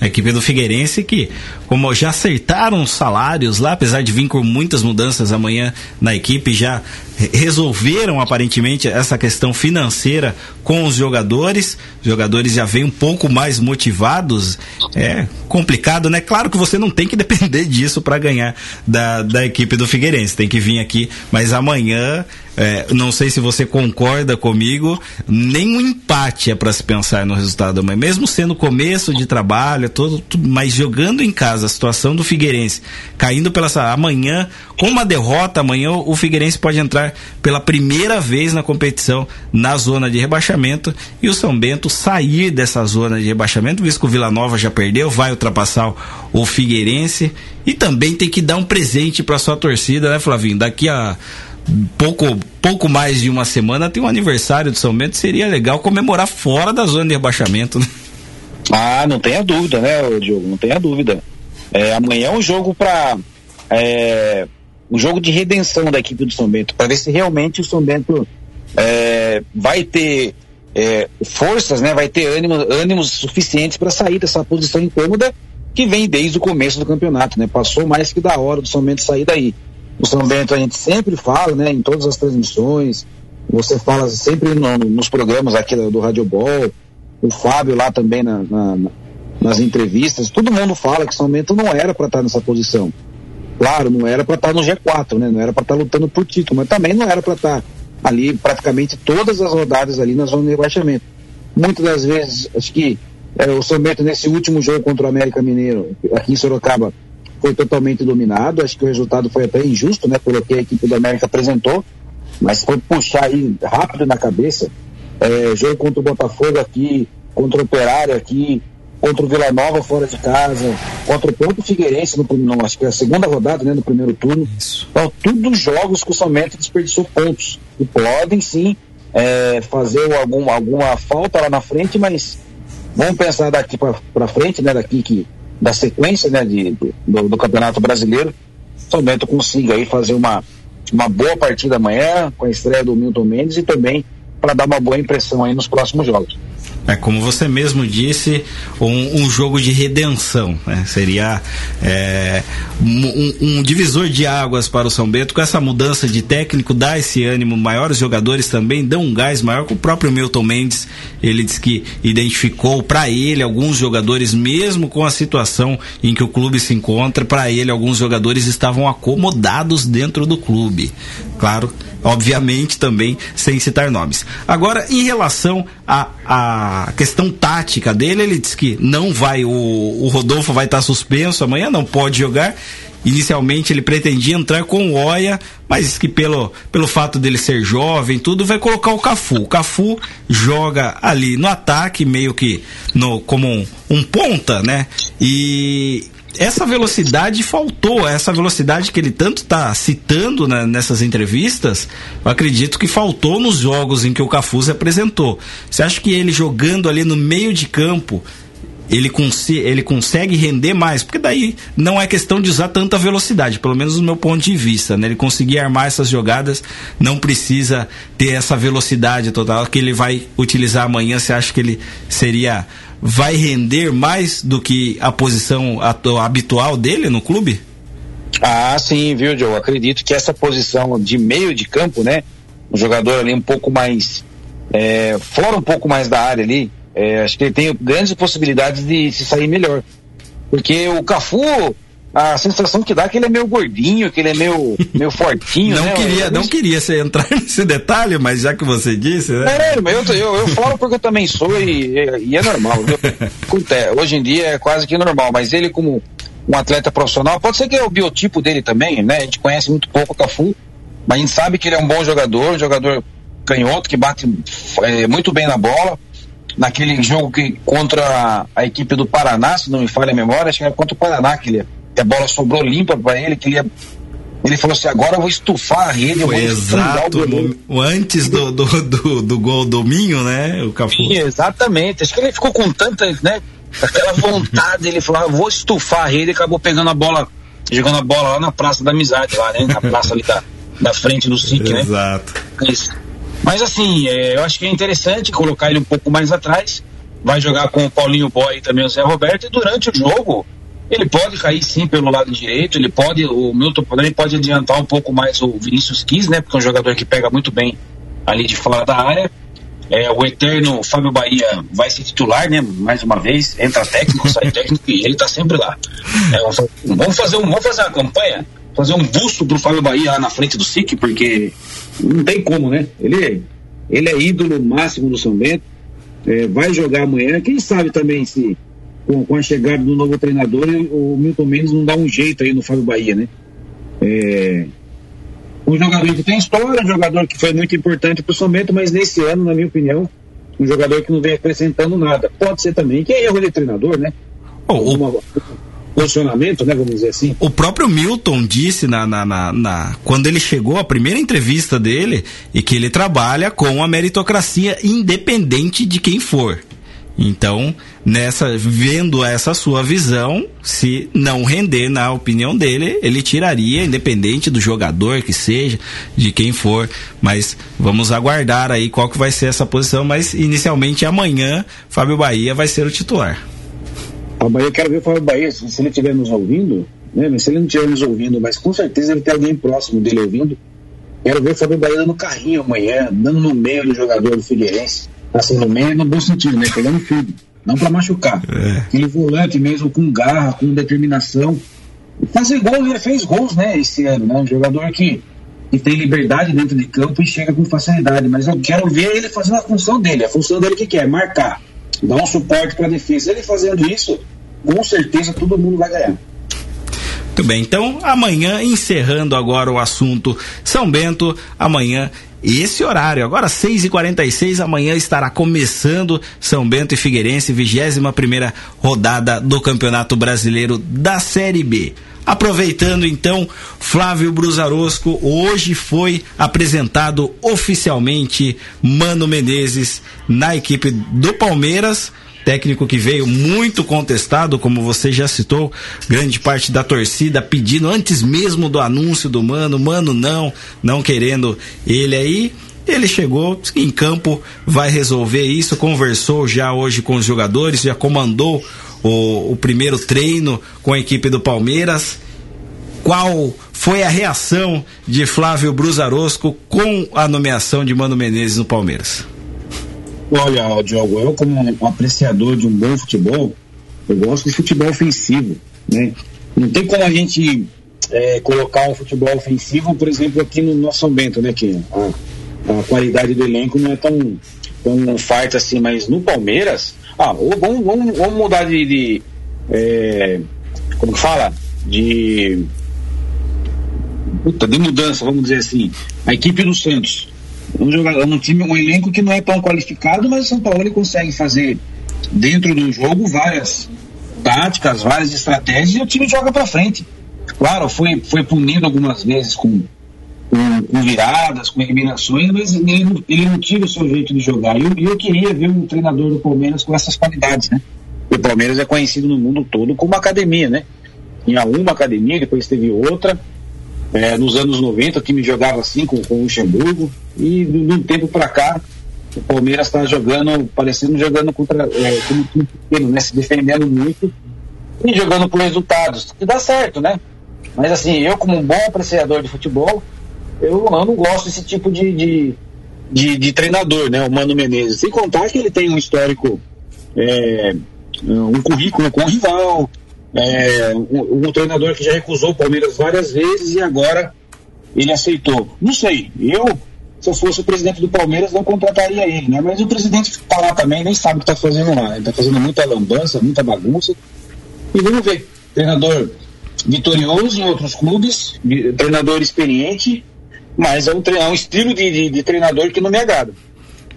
A equipe do Figueirense que, como já acertaram os salários lá, apesar de vir com muitas mudanças amanhã na equipe, já resolveram aparentemente essa questão financeira com os jogadores. Os jogadores já vêm um pouco mais motivados. É complicado, né? Claro que você não tem que depender disso para ganhar da, da equipe do Figueirense. Tem que vir aqui, mas amanhã é, não sei se você concorda comigo, nem um empate é para se pensar no resultado amanhã, mesmo sendo começo de trabalho, todo, tudo, mas jogando em casa a situação do Figueirense, caindo pela amanhã, com uma derrota amanhã o Figueirense pode entrar pela primeira vez na competição na zona de rebaixamento e o São Bento sair dessa zona de rebaixamento, visto que o Vila Nova já perdeu, vai ultrapassar o Figueirense e também tem que dar um presente para sua torcida, né, Flavinho? Daqui a pouco, pouco mais de uma semana tem um aniversário do São Bento, seria legal comemorar fora da zona de rebaixamento, né? Ah, não tenha dúvida, né, Diogo? Não tenha dúvida. É, amanhã é um jogo para é, um jogo de redenção da equipe do São Bento, para ver se realmente o São Bento é, vai ter é, forças, né, vai ter ânimo, ânimos suficientes para sair dessa posição incômoda que vem desde o começo do campeonato, né? Passou mais que da hora do São Bento sair daí o São Bento a gente sempre fala, né, em todas as transmissões, você fala sempre no, nos programas aqui do, do Rádio Ball, o Fábio lá também na, na, nas entrevistas, todo mundo fala que o São Bento não era para estar nessa posição. Claro, não era para estar no G4, né, não era para estar lutando por título, mas também não era para estar ali praticamente todas as rodadas ali na zona de rebaixamento. Muitas das vezes, acho que é, o São Bento nesse último jogo contra o América Mineiro, aqui em Sorocaba, foi totalmente dominado. Acho que o resultado foi até injusto, né? Pelo que a equipe do América apresentou. Mas foi puxar aí rápido na cabeça. É, jogo contra o Botafogo aqui, contra o Operário aqui, contra o Vila Nova fora de casa, contra o próprio Figueirense no primeiro, acho que é a segunda rodada, né, no primeiro turno. Isso. Então, tudo jogos que o Somente desperdiçou pontos. E podem sim é, fazer algum, alguma falta lá na frente, mas vamos pensar daqui para frente, né, daqui que da sequência né, de, do, do Campeonato Brasileiro, São Bento consiga aí fazer uma, uma boa partida amanhã com a estreia do Milton Mendes e também para dar uma boa impressão aí nos próximos jogos. É como você mesmo disse, um, um jogo de redenção. Né? Seria é, um, um, divisor de águas para o São Bento. Com essa mudança de técnico, dá esse ânimo. Maiores jogadores também dão um gás maior. O próprio Milton Mendes, ele disse que identificou para ele alguns jogadores, mesmo com a situação em que o clube se encontra, para ele alguns jogadores estavam acomodados dentro do clube. Claro obviamente também sem citar nomes. Agora, em relação a, a, questão tática dele, ele disse que não vai, o, o Rodolfo vai estar suspenso amanhã, não pode jogar. Inicialmente ele pretendia entrar com o Oia, mas que pelo, pelo fato dele ser jovem, tudo, vai colocar o Cafu. O Cafu joga ali no ataque, meio que no, como um, um ponta, né? E essa velocidade faltou, essa velocidade que ele tanto está citando né, nessas entrevistas, acredito que faltou nos jogos em que o Cafu se apresentou. Você acha que ele jogando ali no meio de campo, ele, cons ele consegue render mais? Porque daí não é questão de usar tanta velocidade, pelo menos do meu ponto de vista. Né? Ele conseguir armar essas jogadas, não precisa ter essa velocidade total que ele vai utilizar amanhã. Você acha que ele seria vai render mais do que a posição habitual dele no clube? Ah, sim, viu, Joe? Acredito que essa posição de meio de campo, né? Um jogador ali um pouco mais. É, fora um pouco mais da área ali, é, acho que ele tem grandes possibilidades de se sair melhor. Porque o Cafu, a sensação que dá é que ele é meio gordinho, que ele é meio, meio fortinho, não né? Queria, não queria você entrar nesse detalhe, mas já que você disse, né? É, eu, eu, eu falo porque eu também sou e, e é normal. Hoje em dia é quase que normal, mas ele como um atleta profissional, pode ser que é o biotipo dele também, né? A gente conhece muito pouco o Cafu, mas a gente sabe que ele é um bom jogador, um jogador canhoto, que bate é, muito bem na bola. Naquele jogo que contra a equipe do Paraná, se não me falha a memória, acho que era contra o Paraná que, ele, que a bola sobrou limpa para ele, que ele ia ele falou assim: agora eu vou estufar a rede. Eu vou Exato, o antes do, do, do, do, gol do Minho, né? O Cafu. Sim, exatamente. Acho que ele ficou com tanta, né? Aquela vontade, ele falou: ah, vou estufar a rede e acabou pegando a bola, jogando a bola lá na Praça da Amizade, lá, né? Na praça ali da, da frente do SIC, né? Exato. Isso. Mas assim, é, eu acho que é interessante colocar ele um pouco mais atrás. Vai jogar com o Paulinho Boy e também o Zé Roberto. E durante o jogo, ele pode cair sim pelo lado direito. Ele pode, o Milton também pode adiantar um pouco mais o Vinícius Quis, né? Porque é um jogador que pega muito bem ali de fora da área. É, o eterno Fábio Bahia vai ser titular, né? Mais uma vez, entra técnico, sai técnico e ele tá sempre lá. É, vamos, fazer um, vamos fazer uma campanha, fazer um busto pro Fábio Bahia lá na frente do SIC, porque não tem como, né? Ele, ele é ídolo máximo do São Bento, é, vai jogar amanhã. Quem sabe também se com, com, a chegada do novo treinador o Milton Mendes não dá um jeito aí no Fábio Bahia, né? É, um jogador que tem história, um jogador que foi muito importante para o São Bento, mas nesse ano, na minha opinião, um jogador que não vem acrescentando nada. Pode ser também que é erro de treinador, né? Oh, Alguma, posicionamento, né? Vamos dizer assim. O próprio Milton disse na, na, na, na, quando ele chegou, a primeira entrevista dele, e que ele trabalha com a meritocracia independente de quem for. Então, nessa vendo essa sua visão, se não render na opinião dele, ele tiraria, independente do jogador que seja, de quem for. Mas vamos aguardar aí qual que vai ser essa posição. Mas inicialmente amanhã, Fábio Bahia vai ser o titular. Amanhã eu quero ver o Fábio Bahia, se ele estiver nos ouvindo, né? Se ele não estiver nos ouvindo, mas com certeza ele tem alguém próximo dele ouvindo. Quero ver o Fábio Bahia dando carrinho amanhã, dando no meio do jogador do Figueirense assim, no meio no bom sentido, né? Pegando filho, não para machucar. É. Aquele volante mesmo com garra, com determinação. Fazer gol, ele fez gols, né, esse ano, né? Um jogador que, que tem liberdade dentro de campo e chega com facilidade. Mas eu quero ver ele fazendo a função dele. A função dele que quer? Marcar, dar um suporte para a defesa. Ele fazendo isso, com certeza todo mundo vai ganhar. Muito bem, então amanhã, encerrando agora o assunto São Bento, amanhã esse horário. Agora, 6h46, amanhã estará começando São Bento e Figueirense, 21 primeira rodada do Campeonato Brasileiro da Série B. Aproveitando então, Flávio Brusarosco, hoje foi apresentado oficialmente Mano Menezes na equipe do Palmeiras técnico que veio muito contestado, como você já citou, grande parte da torcida pedindo antes mesmo do anúncio do Mano, Mano não, não querendo ele aí. Ele chegou em campo, vai resolver isso, conversou já hoje com os jogadores, já comandou o, o primeiro treino com a equipe do Palmeiras. Qual foi a reação de Flávio Brusarosco com a nomeação de Mano Menezes no Palmeiras? Olha, Diogo, eu como um apreciador de um bom futebol, eu gosto de futebol ofensivo, né? Não tem como a gente é, colocar um futebol ofensivo, por exemplo, aqui no nosso Bento, né? Que a, a qualidade do elenco não é tão, tão farta assim, mas no Palmeiras, ah, vamos, vamos, vamos mudar de, de é, como fala? De puta, de mudança, vamos dizer assim. A equipe do Santos um jogador, um time, um elenco que não é tão qualificado, mas o São Paulo ele consegue fazer dentro do jogo várias táticas, várias estratégias e o time joga para frente. Claro, foi, foi punido algumas vezes com, com, com viradas, com eliminações, mas ele, ele não tira o seu jeito de jogar. E eu, eu queria ver um treinador do Palmeiras com essas qualidades, né? O Palmeiras é conhecido no mundo todo como academia, né? Tinha uma academia, depois teve outra é, nos anos 90, o time jogava assim com, com o Luxemburgo, e de um tempo para cá o Palmeiras está jogando, parecendo jogando contra é, como time pequeno, né? Se defendendo muito e jogando por resultados, que dá certo, né? Mas assim, eu como um bom apreciador de futebol, eu, eu não gosto desse tipo de, de, de, de, treinador, né? O Mano Menezes. Sem contar que ele tem um histórico, é, um currículo com o rival, é, um, um, treinador que já recusou o Palmeiras várias vezes e agora ele aceitou. Não sei, eu se eu fosse o presidente do Palmeiras, não contrataria ele, né? Mas o presidente está lá também, nem sabe o que está fazendo lá. Ele está fazendo muita lambança, muita bagunça. E vamos ver. Treinador vitorioso em outros clubes, treinador experiente, mas é um, é um estilo de, de, de treinador que não me agrada.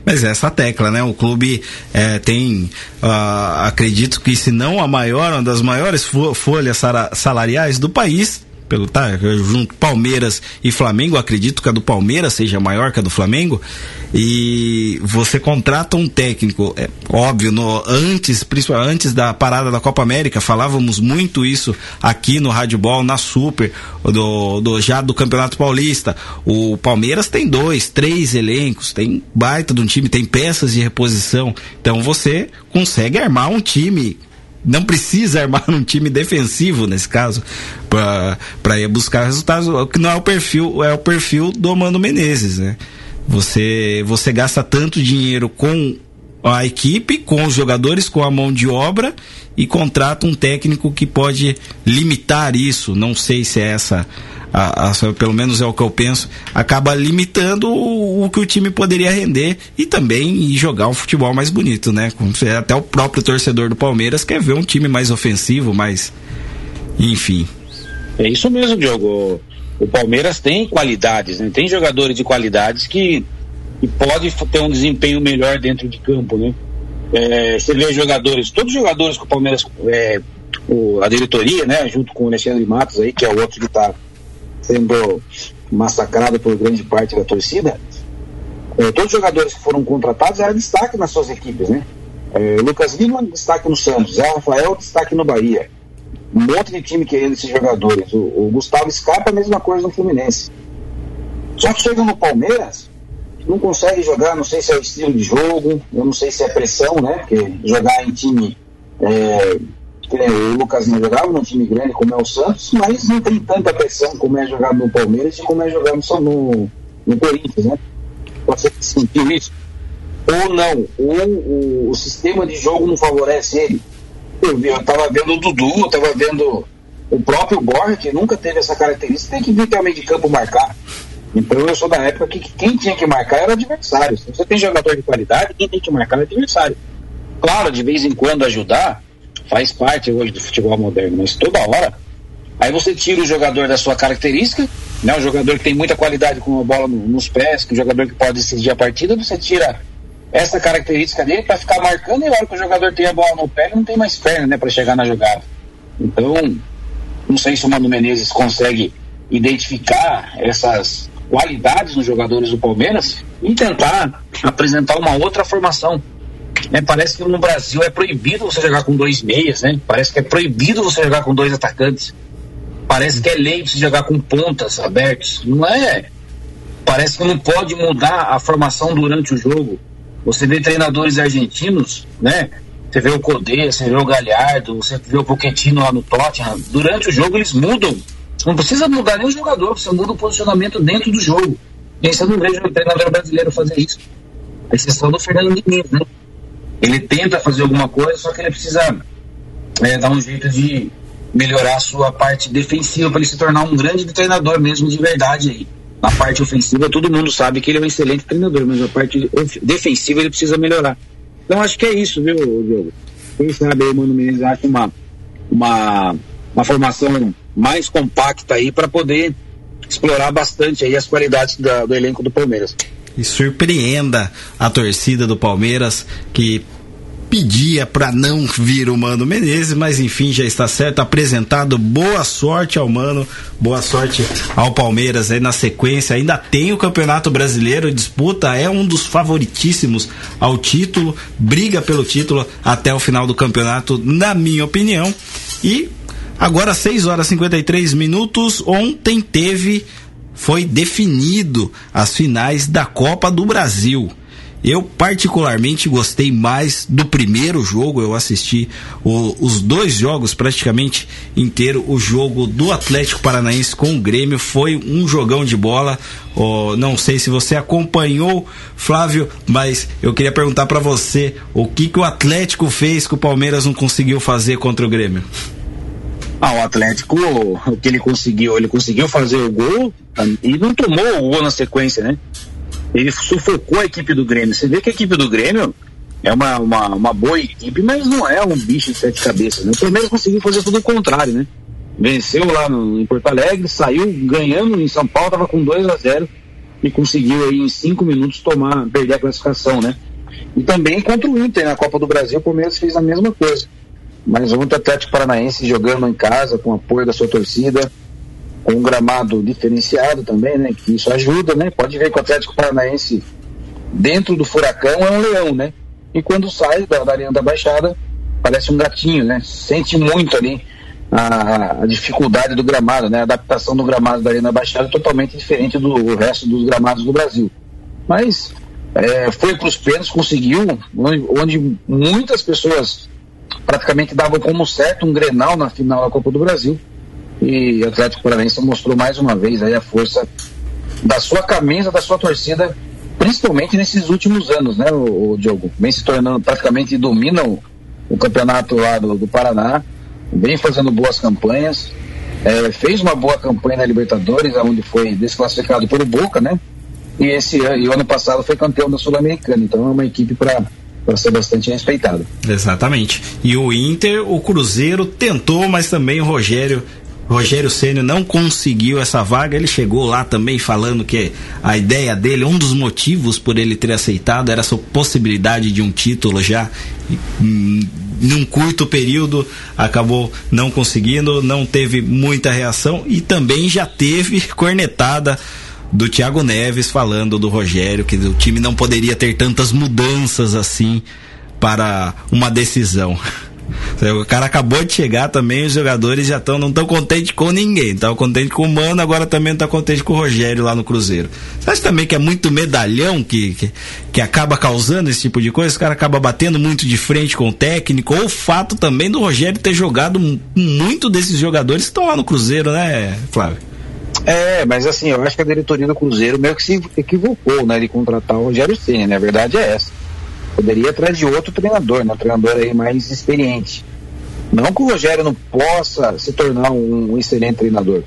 Mas é essa tecla, né? O clube é, tem, uh, acredito que se não a maior, uma das maiores folhas salariais do país, pelo tá, junto Palmeiras e Flamengo, acredito que a do Palmeiras seja maior que a do Flamengo, e você contrata um técnico, é óbvio, no, antes, principalmente antes da parada da Copa América, falávamos muito isso aqui no Rádio Ball, na Super, do, do já do Campeonato Paulista. O Palmeiras tem dois, três elencos, tem baita de um time, tem peças de reposição. Então você consegue armar um time não precisa armar um time defensivo nesse caso para ir buscar resultados, o que não é o perfil, é o perfil do Mano Menezes, né? Você você gasta tanto dinheiro com a equipe, com os jogadores, com a mão de obra e contrata um técnico que pode limitar isso. Não sei se é essa a, a, pelo menos é o que eu penso, acaba limitando o, o, que o time poderia render e também jogar um futebol mais bonito, né? Até o próprio torcedor do Palmeiras quer ver um time mais ofensivo, mais. Enfim. É isso mesmo, Diogo. O Palmeiras tem qualidades, né? Tem jogadores de qualidades que, que pode ter um desempenho melhor dentro de campo, né? É, você vê jogadores, todos os jogadores que o Palmeiras, é, o, a diretoria, né, junto com o Alexandre Matos aí, que é o outro que está sendo massacrado por grande parte da torcida, é, todos os jogadores que foram contratados eram destaque nas suas equipes, né? É, Lucas Lima, destaque no Santos, Zé Rafael, destaque no Bahia. Um monte de time querendo esses jogadores. O, o Gustavo Scarpa, a mesma coisa no Fluminense. Só que chega no Palmeiras, não consegue jogar, não sei se é o estilo de jogo, eu não sei se é pressão, né? Porque jogar em time é, o Lucas não jogava num time grande como é o Santos, mas não tem tanta pressão como é jogar no Palmeiras e como é jogar no, no, no Corinthians, né? Você sentiu isso? Ou não, ou o, o, sistema de jogo não favorece ele. Eu, vi, eu tava vendo o Dudu, eu tava vendo o próprio Borja, que nunca teve essa característica, tem que vir também de campo marcar. Então eu sou da época que, que quem tinha que marcar era adversário. Se você tem jogador de qualidade, quem tem que marcar é adversário. Claro, de vez em quando ajudar, faz parte hoje do futebol moderno, mas toda hora. Aí você tira o jogador da sua característica, né? O jogador que tem muita qualidade com a bola no, nos pés, que o jogador que pode decidir a partida, você tira essa característica dele para ficar marcando e a hora que o jogador tem a bola no pé, ele não tem mais perna, né, para chegar na jogada. Então, não sei se o Mano Menezes consegue identificar essas qualidades nos jogadores do Palmeiras e tentar apresentar uma outra formação né? Parece que no Brasil é proibido você jogar com dois meias, né? Parece que é proibido você jogar com dois atacantes. Parece que é lei você jogar com pontas abertos. Não é. Parece que não pode mudar a formação durante o jogo. Você vê treinadores argentinos, né? Você vê o Codê, você vê o Galhardo, você vê o Pochettino lá no Tottenham. Durante o jogo eles mudam. Não precisa mudar nem o jogador, você muda o posicionamento dentro do jogo. E você não vejo o treinador brasileiro fazer isso. A exceção do Fernando Diniz, né? Ele tenta fazer alguma coisa, só que ele precisa é, dar um jeito de melhorar a sua parte defensiva para ele se tornar um grande treinador mesmo de verdade aí. Na parte ofensiva, todo mundo sabe que ele é um excelente treinador, mas a parte defensiva ele precisa melhorar. Então acho que é isso, viu, Diogo? Quem sabe aí o Mano Menezes acha uma, uma, uma formação mais compacta aí para poder explorar bastante aí as qualidades da, do elenco do Palmeiras e surpreenda a torcida do Palmeiras que pedia para não vir o Mano Menezes, mas enfim, já está certo, apresentado. Boa sorte ao Mano, boa sorte ao Palmeiras aí na sequência. Ainda tem o Campeonato Brasileiro, disputa, é um dos favoritíssimos ao título, briga pelo título até o final do campeonato, na minha opinião. E agora 6 horas e 53 minutos, ontem teve foi definido as finais da Copa do Brasil. Eu particularmente gostei mais do primeiro jogo. Eu assisti o, os dois jogos praticamente inteiro. O jogo do Atlético Paranaense com o Grêmio foi um jogão de bola. Oh, não sei se você acompanhou, Flávio, mas eu queria perguntar para você o que, que o Atlético fez que o Palmeiras não conseguiu fazer contra o Grêmio. Ah, o Atlético, o que ele conseguiu? Ele conseguiu fazer o gol e não tomou o gol na sequência, né? Ele sufocou a equipe do Grêmio. Você vê que a equipe do Grêmio é uma, uma, uma boa equipe, mas não é um bicho de sete cabeças. Né? O Palmeiras conseguiu fazer tudo o contrário, né? Venceu lá no, em Porto Alegre, saiu ganhando em São Paulo, tava com 2 a 0 e conseguiu aí em cinco minutos tomar, perder a classificação, né? E também contra o Inter na Copa do Brasil, o Palmeiras fez a mesma coisa. Mas ontem o Atlético Paranaense jogando em casa, com apoio da sua torcida, com um gramado diferenciado também, né? Que isso ajuda, né? Pode ver que o Atlético Paranaense, dentro do furacão, é um leão, né? E quando sai da, da Arena da Baixada, parece um gatinho, né? Sente muito ali a, a, dificuldade do gramado, né? A adaptação do gramado da Arena da Baixada é totalmente diferente do resto dos gramados do Brasil. Mas é, foi para os pênaltis, conseguiu, onde, onde muitas pessoas praticamente davam como certo um Grenal na final da Copa do Brasil. E o Atlético Paranaense mostrou mais uma vez aí a força da sua camisa, da sua torcida, principalmente nesses últimos anos, né, o, o Diogo? Vem se tornando, praticamente domina o, o campeonato lá do, do, Paraná, vem fazendo boas campanhas, é, fez uma boa campanha na Libertadores, onde foi desclassificado pelo Boca, né? E esse e o ano passado foi campeão da Sul-Americana, então é uma equipe para para ser bastante respeitado. Exatamente. E o Inter, o Cruzeiro tentou, mas também o Rogério Rogério Ceni não conseguiu essa vaga. Ele chegou lá também falando que a ideia dele, um dos motivos por ele ter aceitado era essa possibilidade de um título já hum, num curto período acabou não conseguindo, não teve muita reação e também já teve cornetada do Thiago Neves falando do Rogério que o time não poderia ter tantas mudanças assim para uma decisão. O cara acabou de chegar também, os jogadores já estão, não estão contentes com ninguém. Estão contentes com o Mano, agora também não estão tá contentes com o Rogério lá no Cruzeiro. Você acha também que é muito medalhão que, que, que acaba causando esse tipo de coisa? O cara acaba batendo muito de frente com o técnico, ou o fato também do Rogério ter jogado muito desses jogadores que estão lá no Cruzeiro, né, Flávio? É, mas assim, eu acho que a diretoria do Cruzeiro meio que se equivocou, né, de contratar o Rogério Senna, né? A verdade é essa. Poderia atrás de outro treinador, né? Um treinador aí mais experiente. Não que o Rogério não possa se tornar um, um excelente treinador.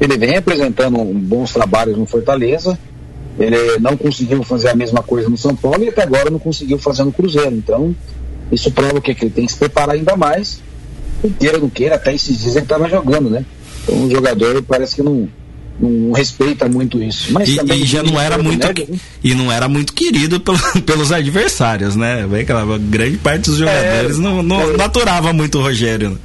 Ele vem apresentando bons trabalhos no Fortaleza. Ele não conseguiu fazer a mesma coisa no São Paulo e até agora não conseguiu fazer no Cruzeiro. Então, isso prova o que? Que ele tem que se preparar ainda mais. Queira ou não queira, até esses dias ele estava jogando, né? Então o jogador parece que não, não respeita muito isso. Mas e, e já não era muito né? e não era muito querido pelo, pelos adversários, né? Aquela grande parte dos jogadores é, não, não, é, aturava muito o Rogério. Né?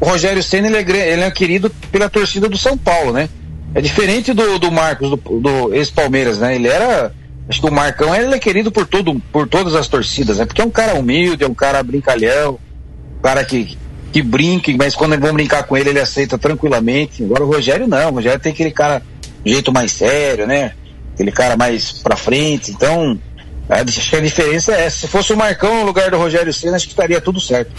O Rogério Senna ele é, ele é querido pela torcida do São Paulo, né? É diferente do, do Marcos, do, do ex-Palmeiras, né? Ele era. Acho que o Marcão ele é querido por, todo, por todas as torcidas, né? Porque é um cara humilde, é um cara brincalhão, um cara que, que brinque, mas quando vão brincar com ele, ele aceita tranquilamente. Agora o Rogério não, o Rogério tem aquele cara jeito mais sério, né? Aquele cara mais pra frente. Então, acho que a diferença é essa. Se fosse o Marcão no lugar do Rogério Senna, acho que estaria tudo certo.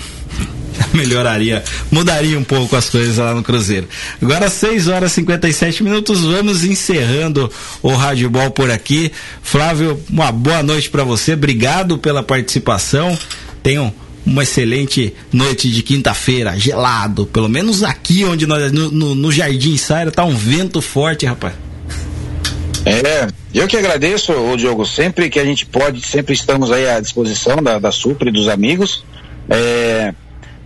Melhoraria, mudaria um pouco as coisas lá no Cruzeiro. Agora 6 horas e 57 minutos, vamos encerrando o Rádio Ball por aqui. Flávio, uma boa noite para você, obrigado pela participação. Tenham uma excelente noite de quinta-feira, gelado. Pelo menos aqui onde nós, no, no, no Jardim Saira, tá um vento forte, rapaz. É, eu que agradeço, o Diogo, sempre que a gente pode, sempre estamos aí à disposição da, da Supre, dos amigos. É,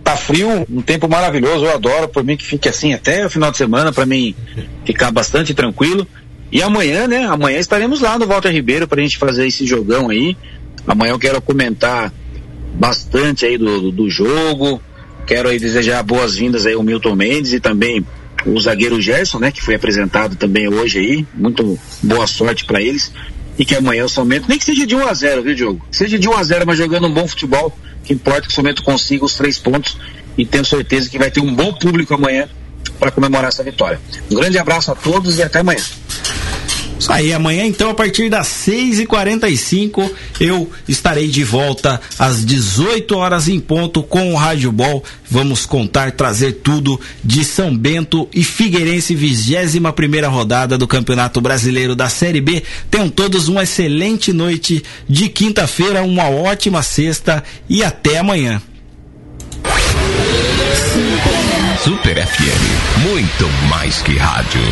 tá frio, um tempo maravilhoso, eu adoro, por mim que fique assim até o final de semana, para mim ficar bastante tranquilo. E amanhã, né, amanhã estaremos lá no Walter Ribeiro pra gente fazer esse jogão aí. Amanhã eu quero comentar bastante aí do, do jogo. Quero aí desejar boas-vindas aí ao Milton Mendes e também o zagueiro Gerson, né, que foi apresentado também hoje aí. Muito boa sorte para eles. E que amanhã o Salmento, nem que seja de 1 a 0 viu, Diogo? Seja de 1 a 0 mas jogando um bom futebol, que importa que o Salmento consiga os três pontos e tenho certeza que vai ter um bom público amanhã para comemorar essa vitória. Um grande abraço a todos e até amanhã. Isso aí, amanhã então, a partir das 6h45, eu estarei de volta às 18 horas em ponto com o Rádio Ball. Vamos contar, trazer tudo de São Bento e Figueirense, 21 primeira rodada do Campeonato Brasileiro da Série B. Tenham todos uma excelente noite de quinta-feira, uma ótima sexta e até amanhã. Super FM, muito mais que rádio.